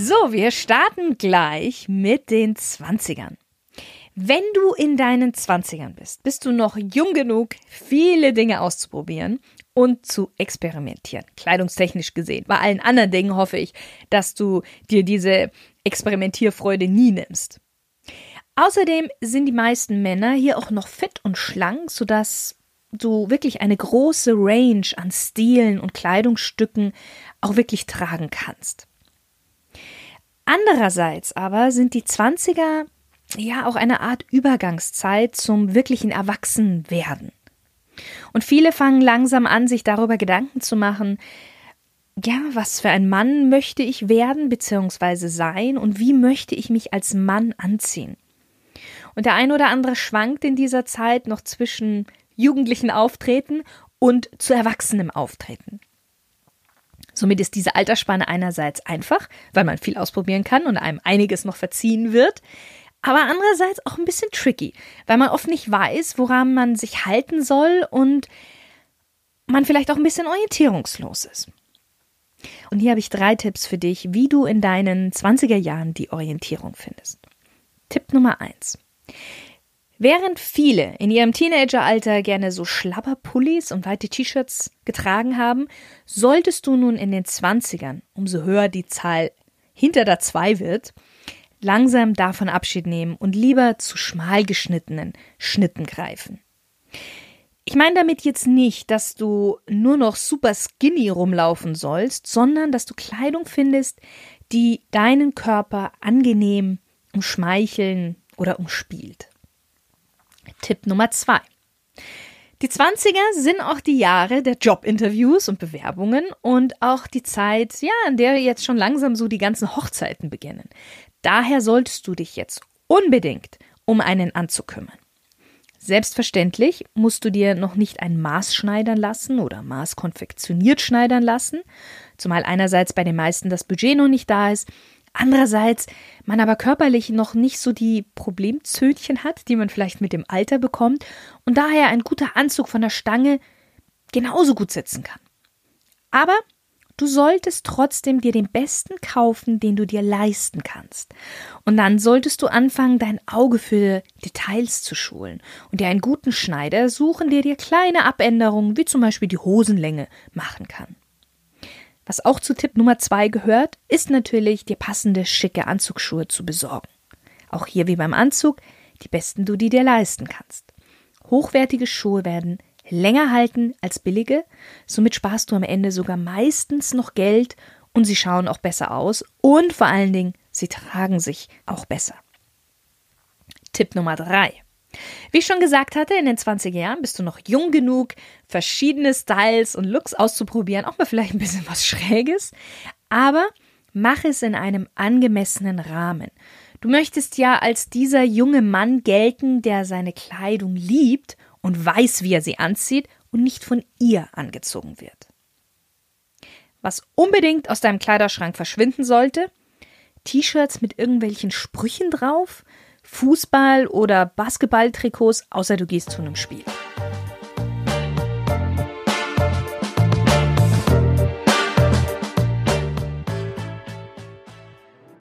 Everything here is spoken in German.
So, wir starten gleich mit den 20ern. Wenn du in deinen 20ern bist, bist du noch jung genug, viele Dinge auszuprobieren und zu experimentieren, kleidungstechnisch gesehen. Bei allen anderen Dingen hoffe ich, dass du dir diese Experimentierfreude nie nimmst. Außerdem sind die meisten Männer hier auch noch fit und schlank, sodass du wirklich eine große Range an Stilen und Kleidungsstücken auch wirklich tragen kannst. Andererseits aber sind die 20er ja auch eine Art Übergangszeit zum wirklichen Erwachsenwerden. Und viele fangen langsam an, sich darüber Gedanken zu machen, ja, was für ein Mann möchte ich werden bzw. sein und wie möchte ich mich als Mann anziehen. Und der ein oder andere schwankt in dieser Zeit noch zwischen jugendlichen Auftreten und zu erwachsenem Auftreten. Somit ist diese Altersspanne einerseits einfach, weil man viel ausprobieren kann und einem einiges noch verziehen wird, aber andererseits auch ein bisschen tricky, weil man oft nicht weiß, woran man sich halten soll und man vielleicht auch ein bisschen orientierungslos ist. Und hier habe ich drei Tipps für dich, wie du in deinen 20er Jahren die Orientierung findest. Tipp Nummer eins: Während viele in ihrem Teenageralter gerne so Schlapperpullis und weite T-Shirts getragen haben, solltest du nun in den 20ern, umso höher die Zahl hinter der 2 wird, langsam davon Abschied nehmen und lieber zu schmal geschnittenen Schnitten greifen. Ich meine damit jetzt nicht, dass du nur noch super skinny rumlaufen sollst, sondern dass du Kleidung findest, die deinen Körper angenehm umschmeicheln oder umspielt. Tipp Nummer zwei. Die 20er sind auch die Jahre der Jobinterviews und Bewerbungen und auch die Zeit, ja, in der jetzt schon langsam so die ganzen Hochzeiten beginnen. Daher solltest du dich jetzt unbedingt um einen Anzug kümmern. Selbstverständlich musst du dir noch nicht ein Maß schneidern lassen oder Maß konfektioniert schneidern lassen, zumal einerseits bei den meisten das Budget noch nicht da ist, andererseits man aber körperlich noch nicht so die Problemzötchen hat, die man vielleicht mit dem Alter bekommt und daher ein guter Anzug von der Stange genauso gut sitzen kann. Aber Du solltest trotzdem dir den besten kaufen, den du dir leisten kannst. Und dann solltest du anfangen, dein Auge für Details zu schulen und dir einen guten Schneider suchen, der dir kleine Abänderungen, wie zum Beispiel die Hosenlänge, machen kann. Was auch zu Tipp Nummer zwei gehört, ist natürlich, dir passende, schicke Anzugsschuhe zu besorgen. Auch hier wie beim Anzug, die besten du die dir leisten kannst. Hochwertige Schuhe werden länger halten als billige, somit sparst du am Ende sogar meistens noch Geld und sie schauen auch besser aus und vor allen Dingen, sie tragen sich auch besser. Tipp Nummer drei. Wie ich schon gesagt hatte, in den 20er Jahren bist du noch jung genug, verschiedene Styles und Looks auszuprobieren, auch mal vielleicht ein bisschen was Schräges, aber mach es in einem angemessenen Rahmen. Du möchtest ja als dieser junge Mann gelten, der seine Kleidung liebt und weiß, wie er sie anzieht und nicht von ihr angezogen wird. Was unbedingt aus deinem Kleiderschrank verschwinden sollte, T-Shirts mit irgendwelchen Sprüchen drauf, Fußball- oder Basketballtrikots, außer du gehst zu einem Spiel.